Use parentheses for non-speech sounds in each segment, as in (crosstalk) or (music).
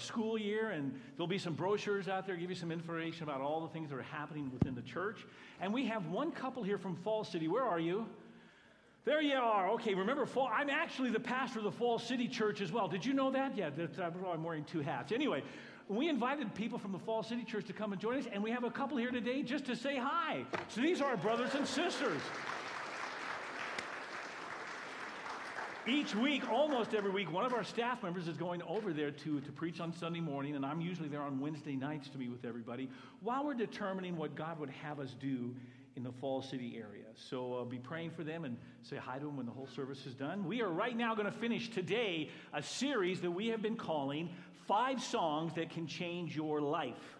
school year, and there'll be some brochures out there, give you some information about all the things that are happening within the church. And we have one couple here from Fall City. Where are you? There you are. Okay, remember, Fall, I'm actually the pastor of the Fall City Church as well. Did you know that? Yeah, I'm wearing two hats. Anyway, we invited people from the Fall City Church to come and join us, and we have a couple here today just to say hi. So these are our brothers and sisters. Each week, almost every week, one of our staff members is going over there to, to preach on Sunday morning, and I'm usually there on Wednesday nights to meet with everybody while we're determining what God would have us do in the Fall City area. So uh, be praying for them and say hi to them when the whole service is done. We are right now going to finish today a series that we have been calling Five Songs That Can Change Your Life.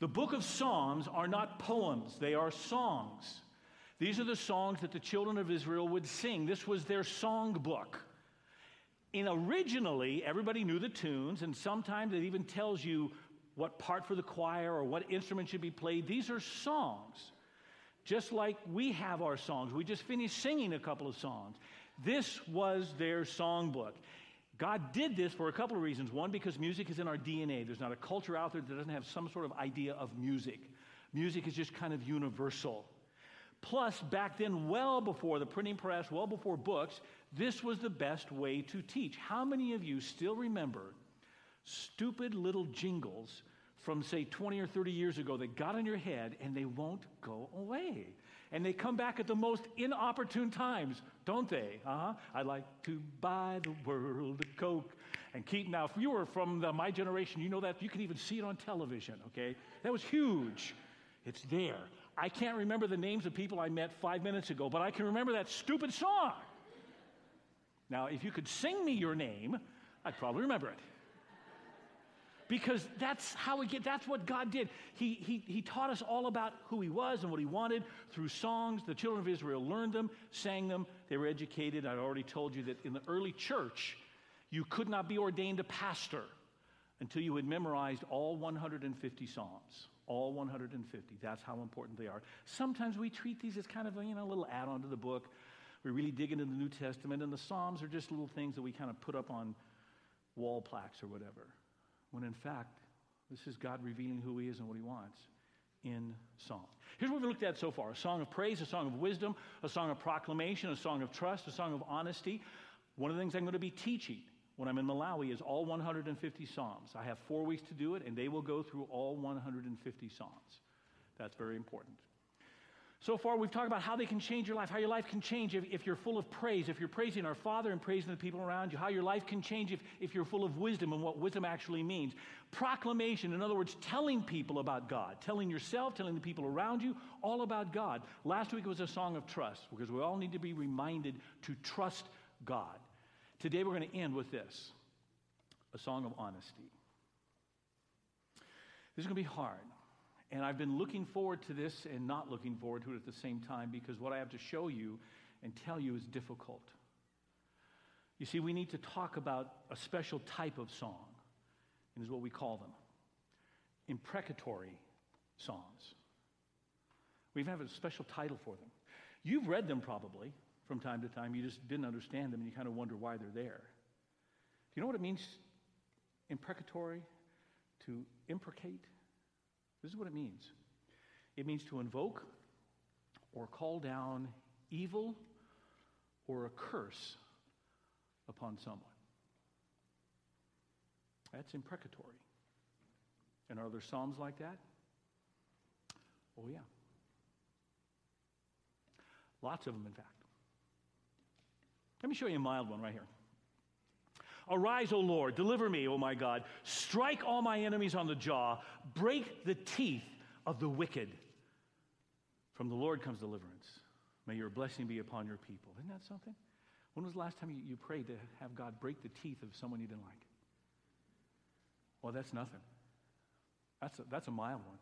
The book of Psalms are not poems, they are songs. These are the songs that the children of Israel would sing. This was their song book. And originally, everybody knew the tunes, and sometimes it even tells you what part for the choir or what instrument should be played. These are songs, just like we have our songs. We just finished singing a couple of songs. This was their song book. God did this for a couple of reasons. One, because music is in our DNA. There's not a culture out there that doesn't have some sort of idea of music. Music is just kind of universal. Plus, back then, well before the printing press, well before books, this was the best way to teach. How many of you still remember stupid little jingles from, say, 20 or 30 years ago that got in your head and they won't go away? And they come back at the most inopportune times, don't they? Uh-huh. I'd like to buy the world a Coke. And keep, now, if you were from the, my generation, you know that. You can even see it on television, okay? That was huge. It's there. I can't remember the names of people I met five minutes ago, but I can remember that stupid song. Now, if you could sing me your name, I'd probably remember it. Because that's how we get, that's what God did. He, he, he taught us all about who He was and what He wanted through songs. The children of Israel learned them, sang them, they were educated. I already told you that in the early church, you could not be ordained a pastor until you had memorized all 150 Psalms all 150. That's how important they are. Sometimes we treat these as kind of a you know, little add on to the book. We really dig into the New Testament, and the Psalms are just little things that we kind of put up on wall plaques or whatever. When in fact, this is God revealing who He is and what He wants in song. Here's what we've looked at so far a song of praise, a song of wisdom, a song of proclamation, a song of trust, a song of honesty. One of the things I'm going to be teaching when I'm in Malawi is all 150 Psalms. I have four weeks to do it, and they will go through all 150 Psalms. That's very important. So far, we've talked about how they can change your life, how your life can change if, if, you're full of praise, if you're praising our Father and praising the people around you, how your life can change if, if you're full of wisdom and what wisdom actually means. Proclamation, in other words, telling people about God, telling yourself, telling the people around you all about God. Last week was a song of trust because we all need to be reminded to trust God. Today we're going to end with this a song of honesty. This is going to be hard. And I've been looking forward to this and not looking forward to it at the same time because what I have to show you and tell you is difficult. You see, we need to talk about a special type of song, and is what we call them imprecatory songs. We even have a special title for them. You've read them probably from time to time. You just didn't understand them and you kind of wonder why they're there. Do you know what it means, imprecatory, to imprecate? This is what it means it means to invoke or call down evil or a curse upon someone. That's imprecatory. And are there Psalms like that? Oh, yeah. Lots of them, in fact. Let me show you a mild one right here. Arise, O Lord, deliver me, O my God. Strike all my enemies on the jaw, break the teeth of the wicked. From the Lord comes deliverance. May your blessing be upon your people. Isn't that something? When was the last time you, you prayed to have God break the teeth of someone you didn't like? Well, that's nothing. That's a, that's a mild one.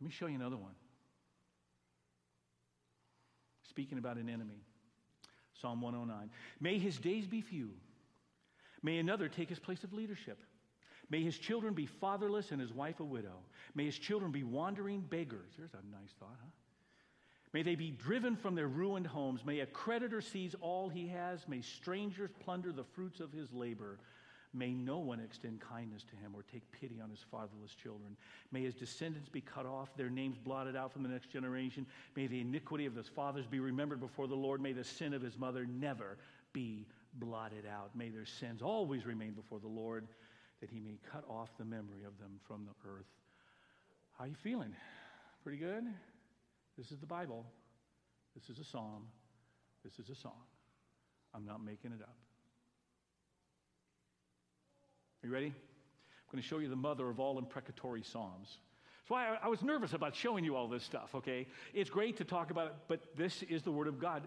Let me show you another one. Speaking about an enemy. Psalm 109. May his days be few. May another take his place of leadership. May his children be fatherless and his wife a widow. May his children be wandering beggars. There's a nice thought, huh? May they be driven from their ruined homes. May a creditor seize all he has. May strangers plunder the fruits of his labor. May no one extend kindness to him or take pity on his fatherless children. May his descendants be cut off, their names blotted out from the next generation. May the iniquity of his fathers be remembered before the Lord. May the sin of his mother never be blotted out. May their sins always remain before the Lord, that he may cut off the memory of them from the earth. How you feeling? Pretty good? This is the Bible. This is a psalm. This is a song. I'm not making it up. Are you ready? I'm going to show you the mother of all imprecatory psalms. That's why I, I was nervous about showing you all this stuff, okay? It's great to talk about it, but this is the Word of God.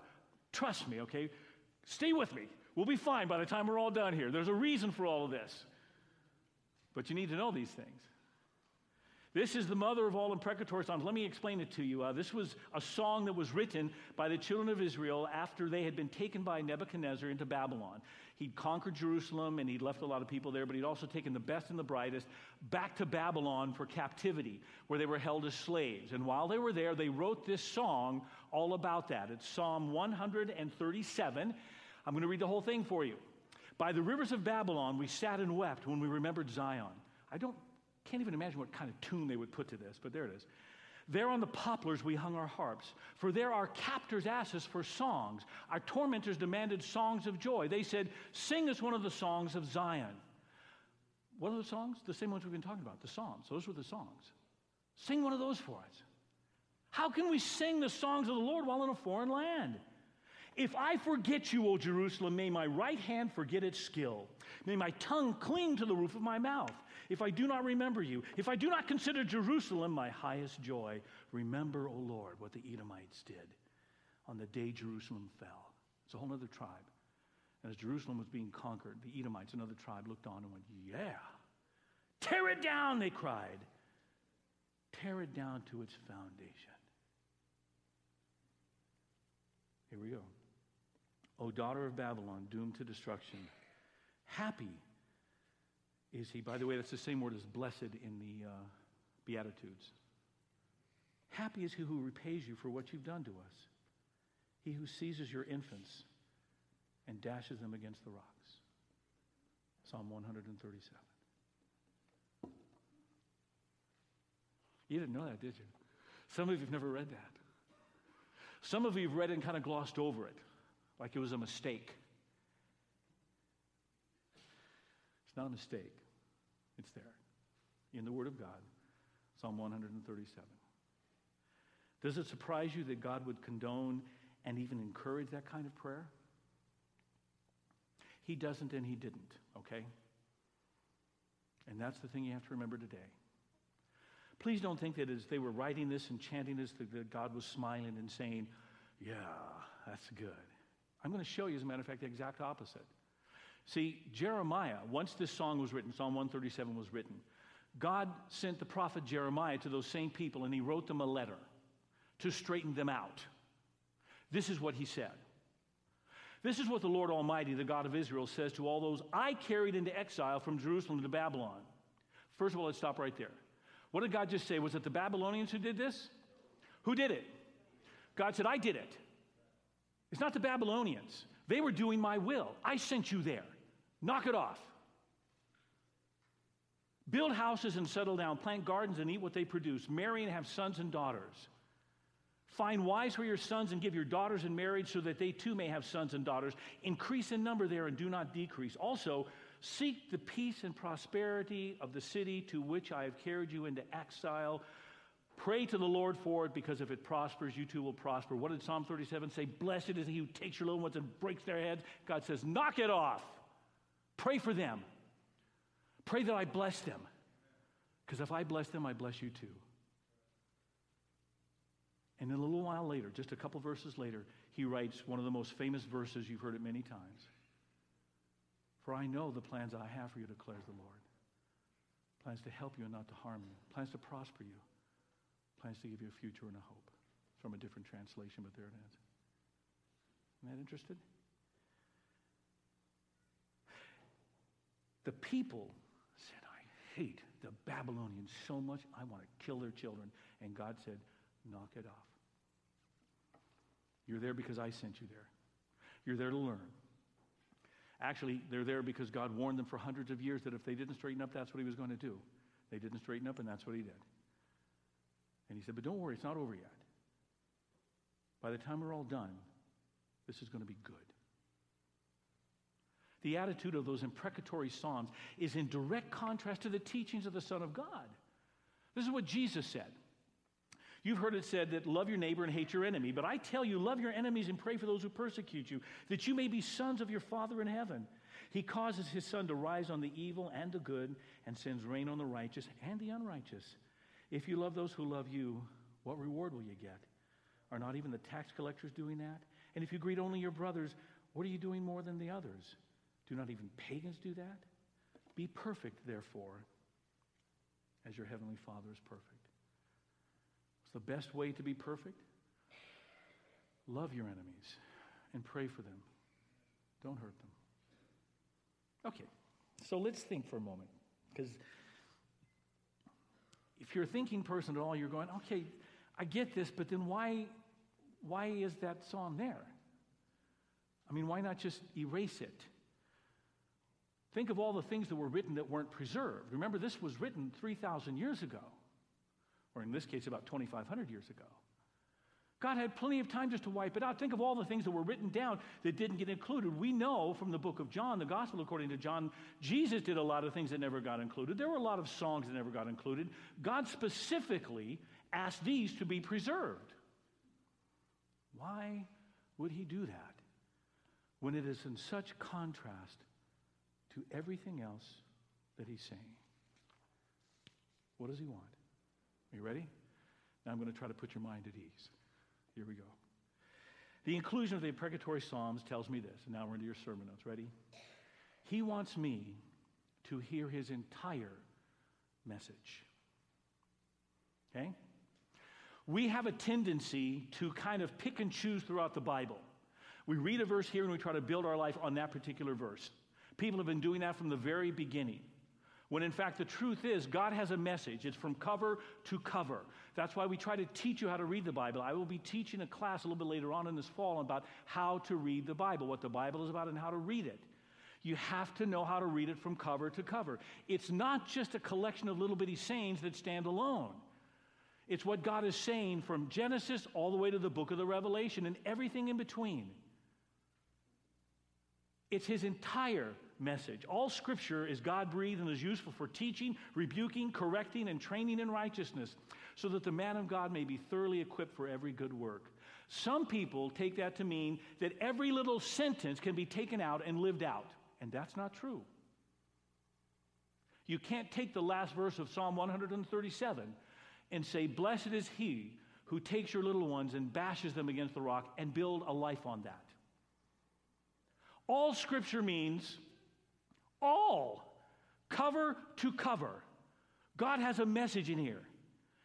Trust me, okay? Stay with me. We'll be fine by the time we're all done here. There's a reason for all of this. But you need to know these things. This is the mother of all imprecatory songs. Let me explain it to you. Uh, this was a song that was written by the children of Israel after they had been taken by Nebuchadnezzar into Babylon. He'd conquered Jerusalem and he'd left a lot of people there, but he'd also taken the best and the brightest back to Babylon for captivity, where they were held as slaves. And while they were there, they wrote this song all about that. It's Psalm 137. I'm going to read the whole thing for you. By the rivers of Babylon, we sat and wept when we remembered Zion. I don't can't even imagine what kind of tune they would put to this, but there it is. There on the poplars we hung our harps, for there our captors asked us for songs. Our tormentors demanded songs of joy. They said, Sing us one of the songs of Zion. What are the songs? The same ones we've been talking about, the Psalms. Those were the songs. Sing one of those for us. How can we sing the songs of the Lord while in a foreign land? If I forget you, O Jerusalem, may my right hand forget its skill. May my tongue cling to the roof of my mouth if I do not remember you, if I do not consider Jerusalem my highest joy, remember, O Lord, what the Edomites did on the day Jerusalem fell. It's a whole other tribe. And as Jerusalem was being conquered, the Edomites, another tribe, looked on and went, Yeah, tear it down, they cried. Tear it down to its foundation. Here we go. O daughter of Babylon, doomed to destruction, happy is he. By the way, that's the same word as blessed in the uh, Beatitudes. Happy is he who repays you for what you've done to us, he who seizes your infants and dashes them against the rocks. Psalm 137. You didn't know that, did you? Some of you have never read that. Some of you have read it and kind of glossed over it, like it was a mistake. It's not a mistake. It's there in the Word of God, Psalm 137. Does it surprise you that God would condone and even encourage that kind of prayer? He doesn't and He didn't, okay? And that's the thing you have to remember today. Please don't think that as they were writing this and chanting this, that God was smiling and saying, Yeah, that's good. I'm going to show you, as a matter of fact, the exact opposite. See, Jeremiah, once this song was written, Psalm 137 was written, God sent the prophet Jeremiah to those same people and he wrote them a letter to straighten them out. This is what he said. This is what the Lord Almighty, the God of Israel, says to all those I carried into exile from Jerusalem to Babylon. First of all, let's stop right there. What did God just say? Was it the Babylonians who did this? Who did it? God said, I did it. It's not the Babylonians. They were doing my will. I sent you there. Knock it off. Build houses and settle down. Plant gardens and eat what they produce. Marry and have sons and daughters. Find wives for your sons and give your daughters in marriage so that they too may have sons and daughters. Increase in number there and do not decrease. Also, seek the peace and prosperity of the city to which I have carried you into exile. Pray to the Lord for it because if it prospers, you too will prosper. What did Psalm 37 say? Blessed is he who takes your little ones and breaks their heads. God says, knock it off. Pray for them. Pray that I bless them. Because if I bless them, I bless you too. And then a little while later, just a couple verses later, he writes one of the most famous verses, you've heard it many times. For I know the plans I have for you, declares the Lord. Plans to help you and not to harm you, plans to prosper you, plans to give you a future and a hope. From a different translation, but there it is. Isn't that interested? The people said, I hate the Babylonians so much, I want to kill their children. And God said, knock it off. You're there because I sent you there. You're there to learn. Actually, they're there because God warned them for hundreds of years that if they didn't straighten up, that's what he was going to do. They didn't straighten up, and that's what he did. And he said, But don't worry, it's not over yet. By the time we're all done, this is going to be good. The attitude of those imprecatory Psalms is in direct contrast to the teachings of the Son of God. This is what Jesus said. You've heard it said that love your neighbor and hate your enemy, but I tell you, love your enemies and pray for those who persecute you, that you may be sons of your Father in heaven. He causes his sun to rise on the evil and the good, and sends rain on the righteous and the unrighteous. If you love those who love you, what reward will you get? Are not even the tax collectors doing that? And if you greet only your brothers, what are you doing more than the others? Do not even pagans do that? Be perfect, therefore, as your heavenly Father is perfect. What's the best way to be perfect? Love your enemies and pray for them. Don't hurt them. Okay, so let's think for a moment. Because if you're a thinking person at all, you're going, okay, I get this, but then why, why is that song there? I mean, why not just erase it? Think of all the things that were written that weren't preserved. Remember, this was written 3,000 years ago, or in this case, about 2,500 years ago. God had plenty of time just to wipe it out. Think of all the things that were written down that didn't get included. We know from the book of John, the gospel according to John, Jesus did a lot of things that never got included. There were a lot of songs that never got included. God specifically asked these to be preserved. Why would he do that when it is in such contrast to everything else that he's saying? What does he want? Are you ready? Now I'm going to try to put your mind at ease. Here we go. The inclusion of the imprecatory Psalms tells me this. And now we're into your sermon notes. Ready? He wants me to hear his entire message. Okay? We have a tendency to kind of pick and choose throughout the Bible. We read a verse here and we try to build our life on that particular verse. People have been doing that from the very beginning. When in fact, the truth is, God has a message. It's from cover to cover. That's why we try to teach you how to read the Bible. I will be teaching a class a little bit later on in this fall about how to read the Bible, what the Bible is about, and how to read it. You have to know how to read it from cover to cover. It's not just a collection of little bitty sayings that stand alone. It's what God is saying from Genesis all the way to the book of the Revelation and everything in between. It's his entire message. All scripture is God breathed and is useful for teaching, rebuking, correcting, and training in righteousness, so that the man of God may be thoroughly equipped for every good work. Some people take that to mean that every little sentence can be taken out and lived out, and that's not true. You can't take the last verse of Psalm 137 and say, Blessed is he who takes your little ones and bashes them against the rock and build a life on that. All scripture means all, cover to cover. God has a message in here.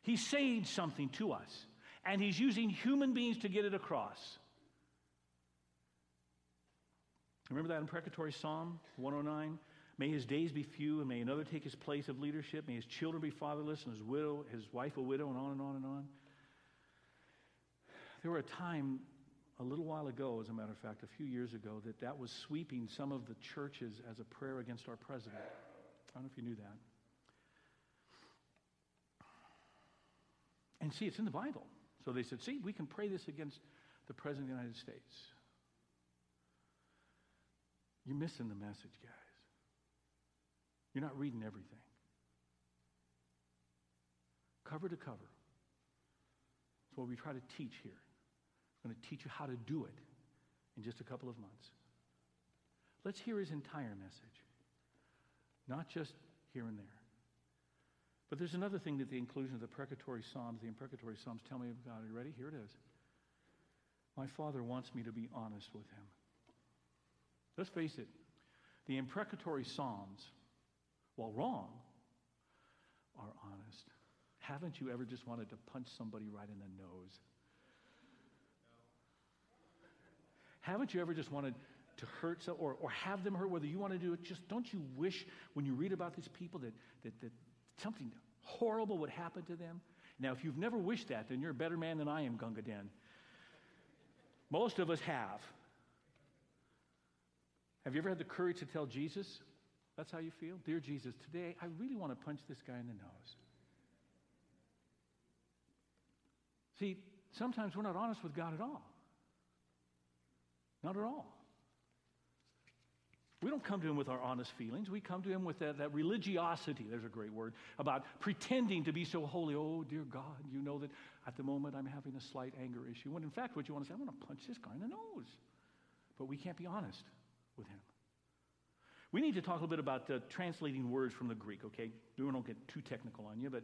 He's saying something to us, and He's using human beings to get it across. Remember that imprecatory Psalm 109? May his days be few, and may another take his place of leadership. May his children be fatherless, and his widow, his wife a widow, and on and on and on. There were a time a little while ago, as a matter of fact, a few years ago, that that was sweeping some of the churches as a prayer against our president. I don't know if you knew that. And see, it's in the Bible. So they said, see, we can pray this against the President of the United States. You're missing the message, guys. You're not reading everything. Cover to cover. That's what we try to teach here. I'm going to teach you how to do it in just a couple of months. Let's hear his entire message, not just here and there. But there's another thing that the inclusion of the precatory Psalms, the imprecatory Psalms tell me about. Are you ready? Here it is. My Father wants me to be honest with him. Let's face it, the imprecatory Psalms, while wrong, are honest. Haven't you ever just wanted to punch somebody right in the nose? Haven't you ever just wanted to hurt so, or, or have them hurt, whether you want to do it, just don't you wish when you read about these people that, that, that something horrible would happen to them? Now, if you've never wished that, then you're a better man than I am, Gunga Din. Most of us have. Have you ever had the courage to tell Jesus? That's how you feel? Dear Jesus, today I really want to punch this guy in the nose. See, sometimes we're not honest with God at all. Not at all. We don't come to him with our honest feelings. We come to him with that, that religiosity, there's a great word, about pretending to be so holy. Oh, dear God, you know that at the moment I'm having a slight anger issue. When in fact, what you want to say, I want to punch this guy in the nose. But we can't be honest with him. We need to talk a little bit about uh, translating words from the Greek, okay? We won't get too technical on you, but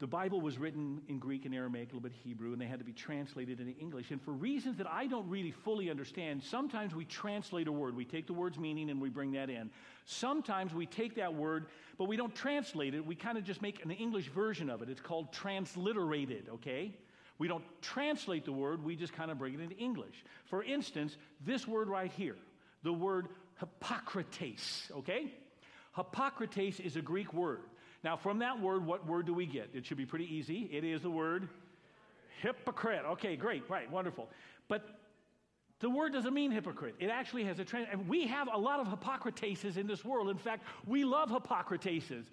the Bible was written in Greek and Aramaic, a little bit Hebrew, and they had to be translated into English. And for reasons that I don't really fully understand, sometimes we translate a word. We take the word's meaning and we bring that in. Sometimes we take that word, but we don't translate it. We kind of just make an English version of it. It's called transliterated, okay? We don't translate the word, we just kind of bring it into English. For instance, this word right here, the word Hippocrates, okay? Hippocrates is a Greek word. Now, from that word, what word do we get? It should be pretty easy. It is the word hypocrite. Okay, great, right, wonderful. But the word doesn't mean hypocrite. It actually has a trend. And we have a lot of Hippocrateses in this world. In fact, we love Hippocrateses.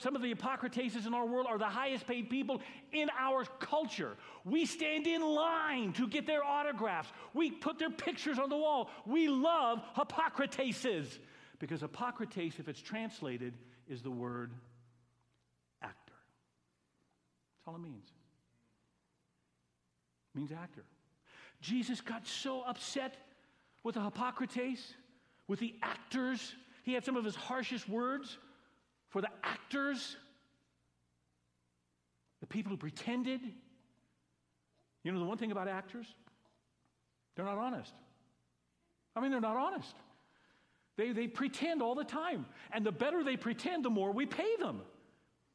Some of the Hippocrateses in our world are the highest paid people in our culture. We stand in line to get their autographs. We put their pictures on the wall. We love Hippocrateses because Hippocrates, if it's translated, is the word all it means. It means actor. Jesus got so upset with the Hippocrates, with the actors. He had some of his harshest words for the actors, the people who pretended. You know, the one thing about actors, they're not honest. I mean, they're not honest. They, they pretend all the time. And the better they pretend, the more we pay them.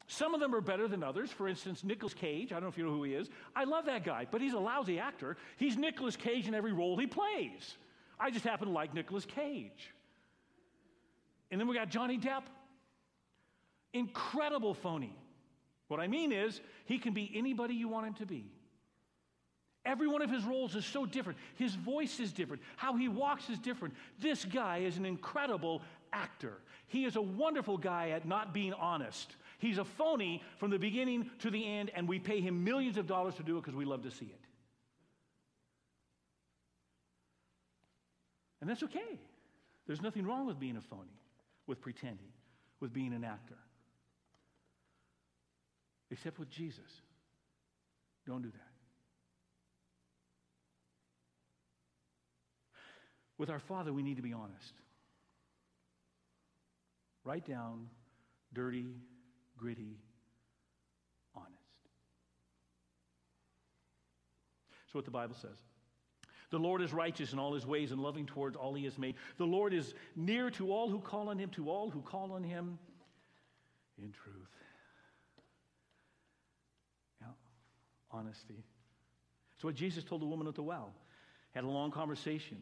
Some of them are better than others. For instance, Nicolas Cage. I don't know if you know who he is. I love that guy, but he's a lousy actor. He's Nicolas Cage in every role he plays. I just happen to like Nicolas Cage. And then we got Johnny Depp. Incredible phony. What I mean is, he can be anybody you want him to be. Every one of his roles is so different. His voice is different. How he walks is different. This guy is an incredible actor. He is a wonderful guy at not being honest. He's a phony from the beginning to the end, and we pay him millions of dollars to do it because we love to see it. And that's okay. There's nothing wrong with being a phony, with pretending, with being an actor. Except with Jesus. Don't do that. With our Father, we need to be honest. Write down dirty, gritty, honest. That's what the Bible says. The Lord is righteous in all his ways and loving towards all he has made. The Lord is near to all who call on him, to all who call on him in truth. Yeah, honesty. It's what Jesus told the woman at the well. Had a long conversation.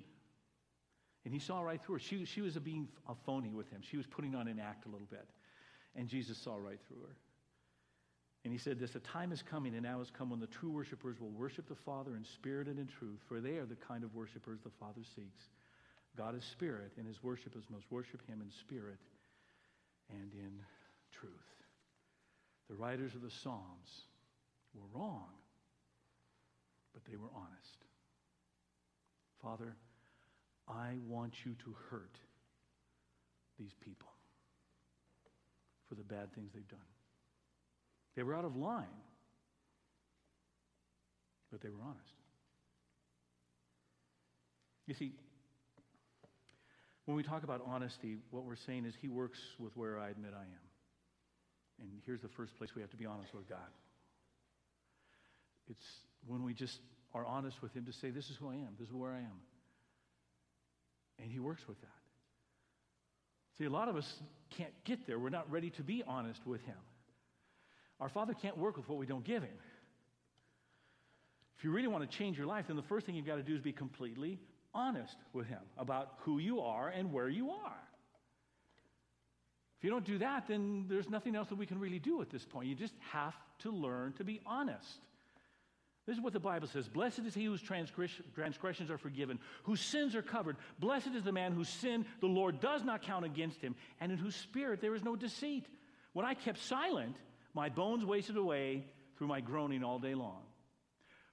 And he saw right through her. She, she was being a phony with him. She was putting on an act a little bit. And Jesus saw right through her. And he said this, a time is coming and now has come when the true worshipers will worship the Father in spirit and in truth, for they are the kind of worshipers the Father seeks. God is spirit, and his worshipers must worship him in spirit and in truth. The writers of the Psalms were wrong, but they were honest. Father, I want you to hurt these people for the bad things they've done. They were out of line, but they were honest. You see, when we talk about honesty, what we're saying is He works with where I admit I am. And here's the first place we have to be honest with God. It's when we just are honest with Him to say, This is who I am, this is where I am. And He works with that. See, a lot of us can't get there. We're not ready to be honest with Him. Our Father can't work with what we don't give Him. If you really want to change your life, then the first thing you've got to do is be completely honest with Him about who you are and where you are. If you don't do that, then there's nothing else that we can really do at this point. You just have to learn to be honest. This is what the Bible says Blessed is he whose transgressions are forgiven, whose sins are covered. Blessed is the man whose sin the Lord does not count against him, and in whose spirit there is no deceit. When I kept silent, my bones wasted away through my groaning all day long.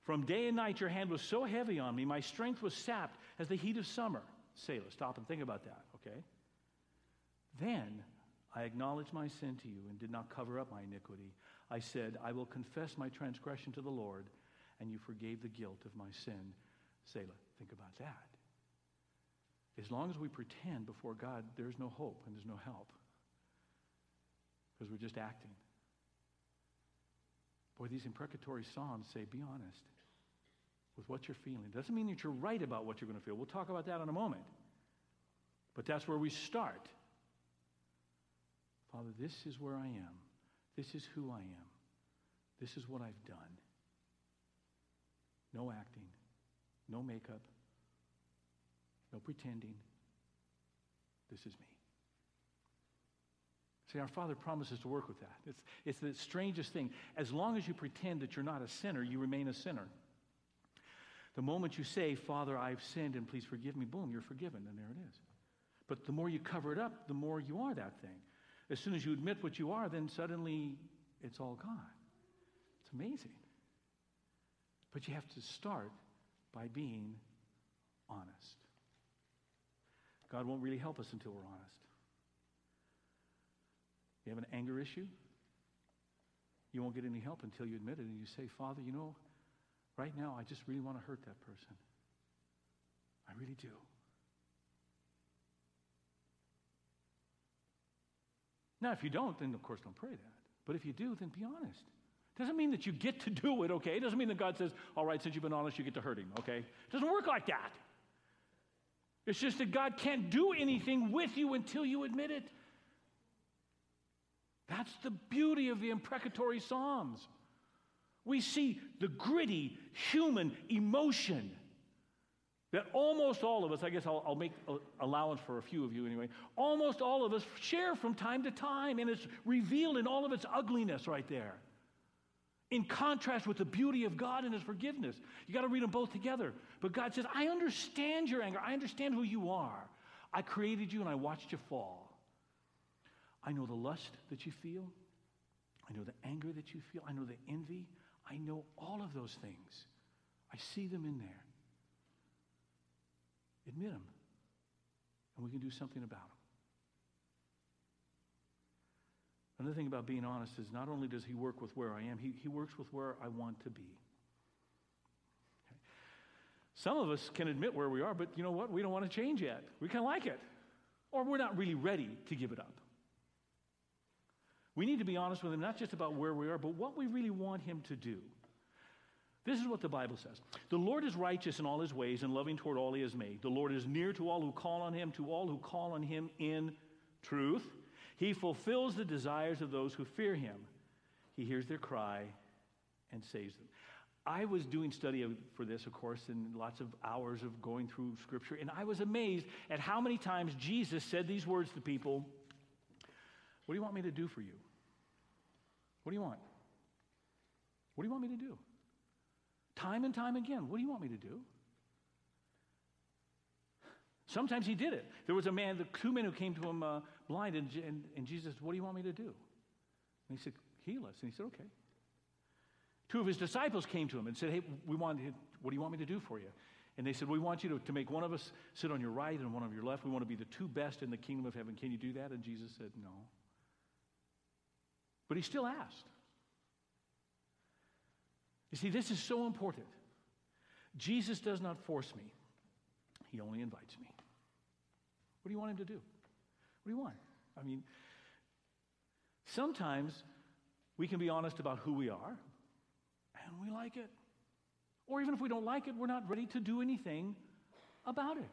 From day and night, your hand was so heavy on me, my strength was sapped as the heat of summer. Selah, stop and think about that, okay? Then I acknowledged my sin to you and did not cover up my iniquity. I said, I will confess my transgression to the Lord and you forgave the guilt of my sin. Selah, think about that. As long as we pretend before God, there's no hope and there's no help because we're just acting. Boy, these imprecatory psalms say, be honest with what you're feeling. Doesn't mean that you're right about what you're going to feel. We'll talk about that in a moment. But that's where we start. Father, this is where I am. This is who I am. This is what I've done. No acting, no makeup, no pretending. This is me. See, our Father promises to work with that. It's, it's the strangest thing. As long as you pretend that you're not a sinner, you remain a sinner. The moment you say, Father, I've sinned and please forgive me, boom, you're forgiven, and there it is. But the more you cover it up, the more you are that thing. As soon as you admit what you are, then suddenly it's all gone. It's amazing. But you have to start by being honest. God won't really help us until we're honest. You have an anger issue? You won't get any help until you admit it and you say, Father, you know, right now I just really want to hurt that person. I really do. Now, if you don't, then of course don't pray that. But if you do, then be honest. Doesn't mean that you get to do it, okay? It doesn't mean that God says, all right, since you've been honest, you get to hurt him, okay? It doesn't work like that. It's just that God can't do anything with you until you admit it. That's the beauty of the imprecatory Psalms. We see the gritty human emotion that almost all of us, I guess I'll, I'll make allowance for a few of you anyway, almost all of us share from time to time, and it's revealed in all of its ugliness right there in contrast with the beauty of God and His forgiveness. You got to read them both together. But God says, I understand your anger. I understand who you are. I created you and I watched you fall. I know the lust that you feel. I know the anger that you feel. I know the envy. I know all of those things. I see them in there. Admit them. And we can do something about them. Another thing about being honest is not only does he work with where I am, he, he works with where I want to be. Okay. Some of us can admit where we are, but you know what? We don't want to change yet. We kind of like it. Or we're not really ready to give it up. We need to be honest with him, not just about where we are, but what we really want him to do. This is what the Bible says The Lord is righteous in all his ways and loving toward all he has made. The Lord is near to all who call on him, to all who call on him in truth. He fulfills the desires of those who fear him. He hears their cry and saves them. I was doing study for this, of course, and lots of hours of going through Scripture, and I was amazed at how many times Jesus said these words to people What do you want me to do for you? What do you want? What do you want me to do? Time and time again, what do you want me to do? Sometimes he did it. There was a man, the two men who came to him uh, blind, and, and, and Jesus said, What do you want me to do? And he said, Heal us. And he said, Okay. Two of his disciples came to him and said, Hey, we want, what do you want me to do for you? And they said, We want you to, to make one of us sit on your right and one on your left. We want to be the two best in the kingdom of heaven. Can you do that? And Jesus said, No. But he still asked. You see, this is so important. Jesus does not force me, he only invites me. What do you want him to do? What do you want? I mean, sometimes we can be honest about who we are, and we like it. Or even if we don't like it, we're not ready to do anything about it.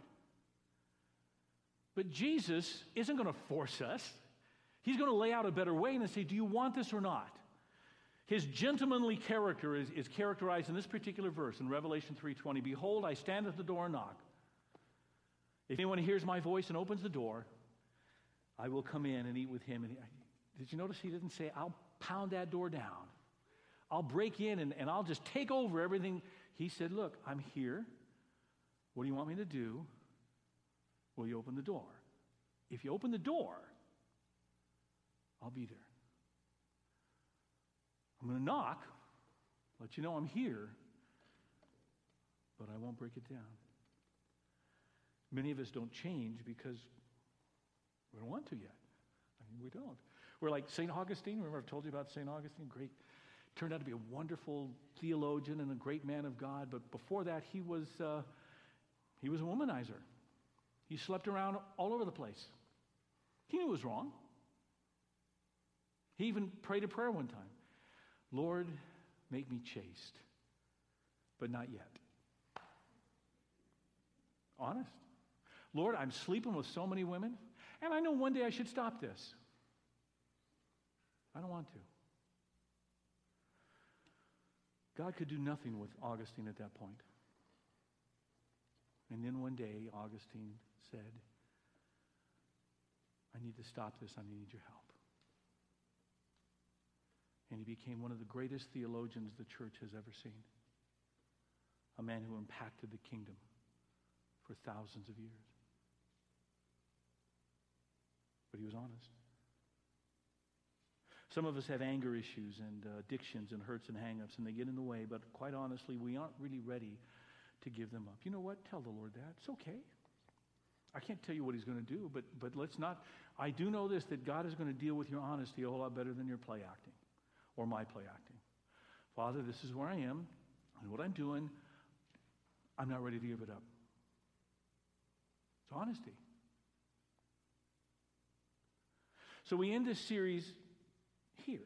But Jesus isn't going to force us. He's going to lay out a better way and say, Do you want this or not? His gentlemanly character is, is characterized in this particular verse in Revelation 3:20. Behold, I stand at the door and knock. If anyone hears my voice and opens the door, I will come in and eat with him. And he, did you notice he didn't say, I'll pound that door down? I'll break in and, and I'll just take over everything. He said, Look, I'm here. What do you want me to do? Will you open the door? If you open the door, I'll be there. I'm going to knock, let you know I'm here, but I won't break it down. Many of us don't change because we don't want to yet. I mean, we don't. We're like St. Augustine. Remember, I've told you about St. Augustine? Great. Turned out to be a wonderful theologian and a great man of God. But before that, he was, uh, he was a womanizer. He slept around all over the place. He knew it was wrong. He even prayed a prayer one time Lord, make me chaste, but not yet. Honest. Lord, I'm sleeping with so many women, and I know one day I should stop this. I don't want to. God could do nothing with Augustine at that point. And then one day, Augustine said, I need to stop this. I need your help. And he became one of the greatest theologians the church has ever seen. A man who impacted the kingdom for thousands of years. But he was honest. Some of us have anger issues and uh, addictions and hurts and hangups, and they get in the way, but quite honestly, we aren't really ready to give them up. You know what? Tell the Lord that. It's okay. I can't tell you what he's going to do, but, but let's not. I do know this that God is going to deal with your honesty a whole lot better than your play acting or my play acting. Father, this is where I am and what I'm doing. I'm not ready to give it up. It's honesty. So we end this series here.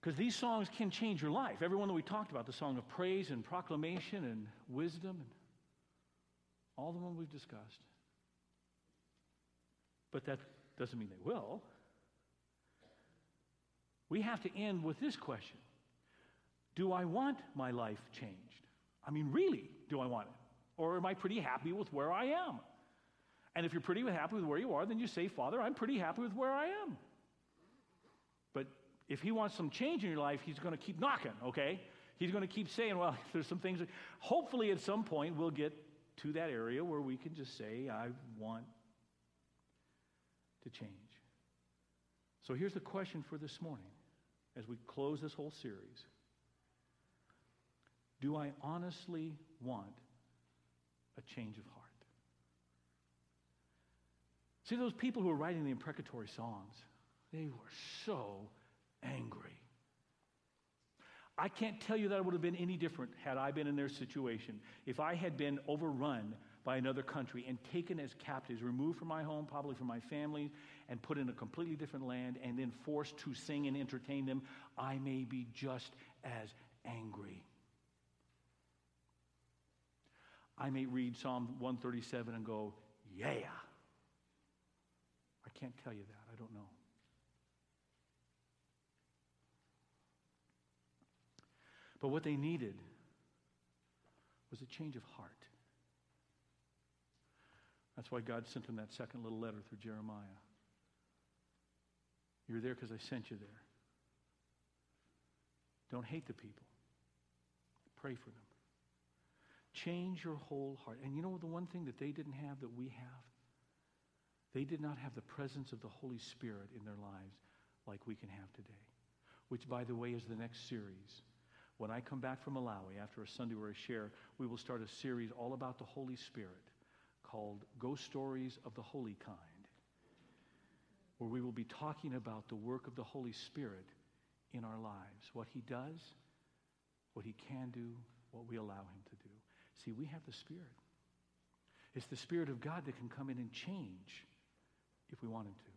Because these songs can change your life. Everyone that we talked about, the song of praise and proclamation and wisdom, and all the ones we've discussed. But that doesn't mean they will. We have to end with this question Do I want my life changed? I mean, really, do I want it? Or am I pretty happy with where I am? And if you're pretty happy with where you are, then you say, Father, I'm pretty happy with where I am. But if he wants some change in your life, he's going to keep knocking, okay? He's going to keep saying, well, (laughs) there's some things. Hopefully, at some point, we'll get to that area where we can just say, I want to change. So here's the question for this morning as we close this whole series Do I honestly want a change of heart? See, those people who were writing the imprecatory Psalms? they were so angry. I can't tell you that it would have been any different had I been in their situation. If I had been overrun by another country and taken as captives, removed from my home, probably from my family, and put in a completely different land, and then forced to sing and entertain them, I may be just as angry. I may read Psalm 137 and go, Yeah. Can't tell you that. I don't know. But what they needed was a change of heart. That's why God sent them that second little letter through Jeremiah. You're there because I sent you there. Don't hate the people. Pray for them. Change your whole heart. And you know the one thing that they didn't have that we have? They did not have the presence of the Holy Spirit in their lives like we can have today. Which, by the way, is the next series. When I come back from Malawi after a Sunday where I share, we will start a series all about the Holy Spirit called Ghost Stories of the Holy Kind, where we will be talking about the work of the Holy Spirit in our lives, what he does, what he can do, what we allow him to do. See, we have the Spirit. It's the Spirit of God that can come in and change if we wanted to.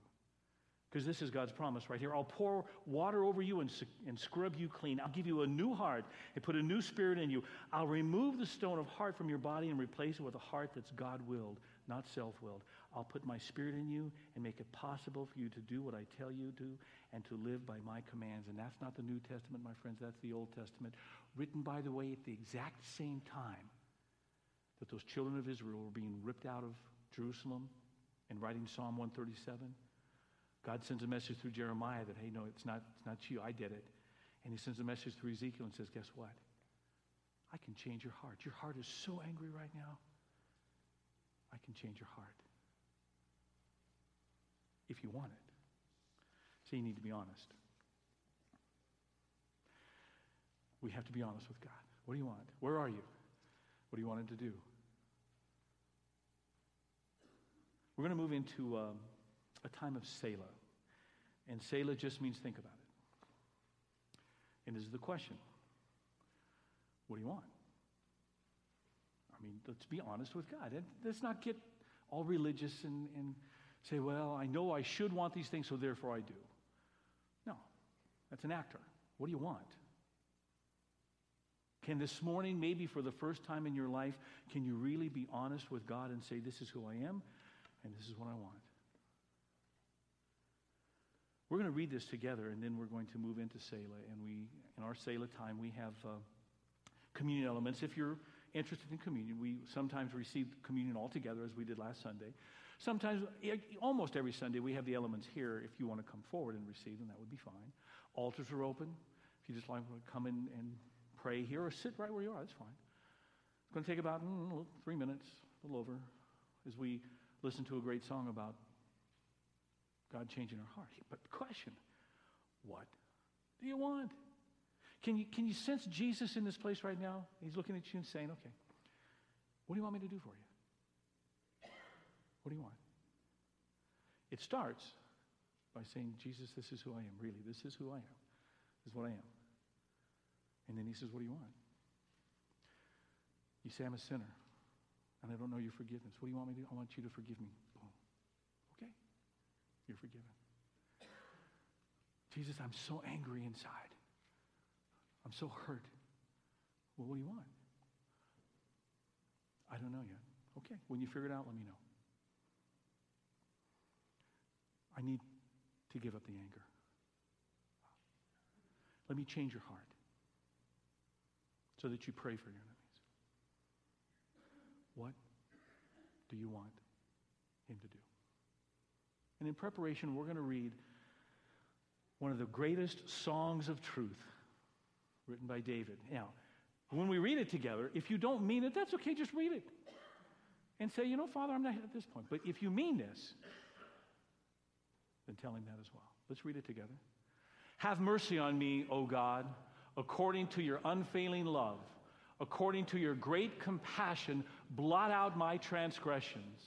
Because this is God's promise right here. I'll pour water over you and, and scrub you clean. I'll give you a new heart and put a new spirit in you. I'll remove the stone of heart from your body and replace it with a heart that's God willed, not self willed. I'll put my spirit in you and make it possible for you to do what I tell you to and to live by my commands. And that's not the New Testament, my friends, that's the Old Testament, written, by the way, at the exact same time that those children of Israel were being ripped out of Jerusalem and writing Psalm 137. God sends a message through Jeremiah that, hey, no, it's not, it's not you. I did it. And he sends a message through Ezekiel and says, guess what? I can change your heart. Your heart is so angry right now. I can change your heart. If you want it. So you need to be honest. We have to be honest with God. What do you want? Where are you? What do you want Him to do? We're going to move into um, a time of Selah. And Selah just means think about it. And this is the question What do you want? I mean, let's be honest with God. And let's not get all religious and, and say, well, I know I should want these things, so therefore I do. No, that's an actor. What do you want? Can this morning, maybe for the first time in your life, can you really be honest with God and say, This is who I am and this is what I want? We're going to read this together and then we're going to move into Selah. And we, in our Selah time, we have uh, communion elements. If you're interested in communion, we sometimes receive communion all together as we did last Sunday. Sometimes, almost every Sunday, we have the elements here. If you want to come forward and receive them, that would be fine. Altars are open. If you just like to come in and pray here or sit right where you are. That's fine. It's going to take about mm, three minutes, a little over, as we listen to a great song about God changing our heart. But the question, what do you want? Can you, can you sense Jesus in this place right now? He's looking at you and saying, okay, what do you want me to do for you? What do you want? It starts by saying, Jesus, this is who I am. Really, this is who I am. This is what I am. And then he says, What do you want? You say, I'm a sinner and I don't know your forgiveness. What do you want me to do? I want you to forgive me. Boom. Okay. You're forgiven. Jesus, I'm so angry inside. I'm so hurt. Well, what do you want? I don't know yet. Okay. When you figure it out, let me know. I need to give up the anger. Let me change your heart so that you pray for your. What do you want him to do? And in preparation, we're going to read one of the greatest songs of truth written by David. Now, when we read it together, if you don't mean it, that's okay, just read it. And say, you know, Father, I'm not at this point. But if you mean this, then tell him that as well. Let's read it together. Have mercy on me, O God according to your unfailing love, according to your great compassion, blot out my transgressions.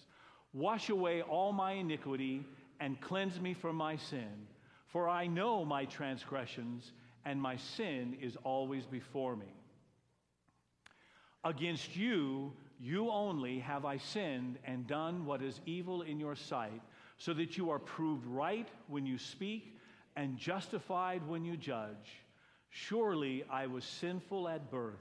Wash away all my iniquity and cleanse me from my sin. For I know my transgressions, and my sin is always before me. Against you, you only have I sinned and done what is evil in your sight, so that you are proved right when you speak and justified when you judge. Surely I was sinful at birth,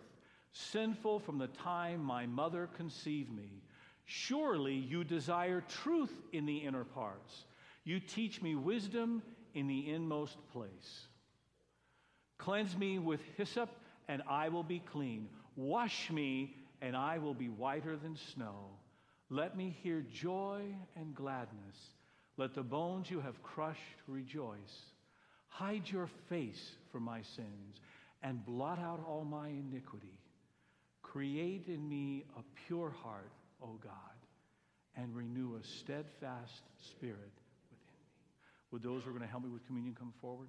sinful from the time my mother conceived me. Surely you desire truth in the inner parts. You teach me wisdom in the inmost place. Cleanse me with hyssop, and I will be clean. Wash me, and I will be whiter than snow. Let me hear joy and gladness. Let the bones you have crushed rejoice. Hide your face from my sins and blot out all my iniquity. Create in me a pure heart, O God, and renew a steadfast spirit within me. Would those who are going to help me with communion come forward?